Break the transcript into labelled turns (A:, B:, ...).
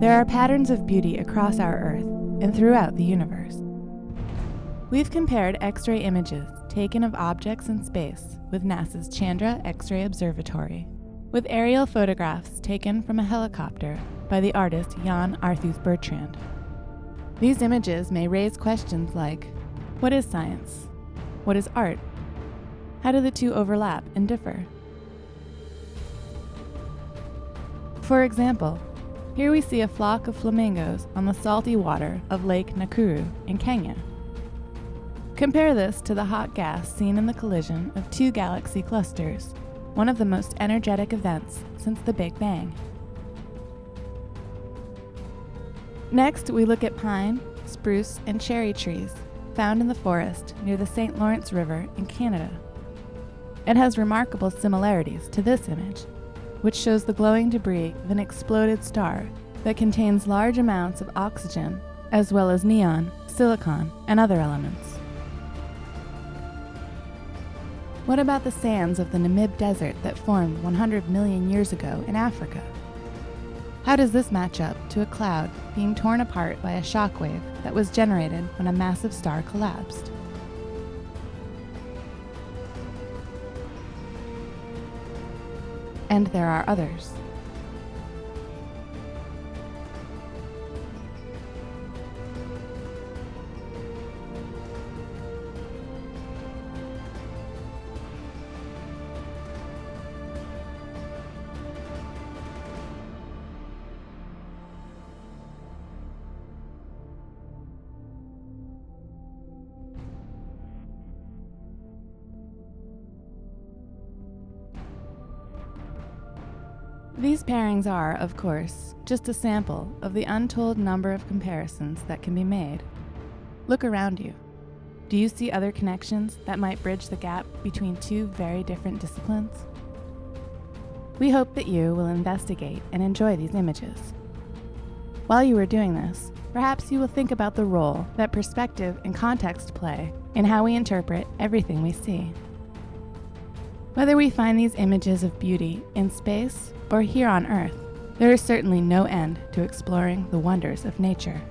A: There are patterns of beauty across our Earth and throughout the universe. We've compared X ray images taken of objects in space with NASA's Chandra X ray Observatory, with aerial photographs taken from a helicopter by the artist Yann Arthus-Bertrand. These images may raise questions like What is science? What is art? How do the two overlap and differ? For example, here we see a flock of flamingos on the salty water of Lake Nakuru in Kenya. Compare this to the hot gas seen in the collision of two galaxy clusters, one of the most energetic events since the Big Bang. Next, we look at pine, spruce, and cherry trees found in the forest near the St. Lawrence River in Canada. It has remarkable similarities to this image which shows the glowing debris of an exploded star that contains large amounts of oxygen, as well as neon, silicon, and other elements. What about the sands of the Namib Desert that formed 100 million years ago in Africa? How does this match up to a cloud being torn apart by a shock wave that was generated when a massive star collapsed? And there are others. These pairings are, of course, just a sample of the untold number of comparisons that can be made. Look around you. Do you see other connections that might bridge the gap between two very different disciplines? We hope that you will investigate and enjoy these images. While you are doing this, perhaps you will think about the role that perspective and context play in how we interpret everything we see. Whether we find these images of beauty in space or here on Earth, there is certainly no end to exploring the wonders of nature.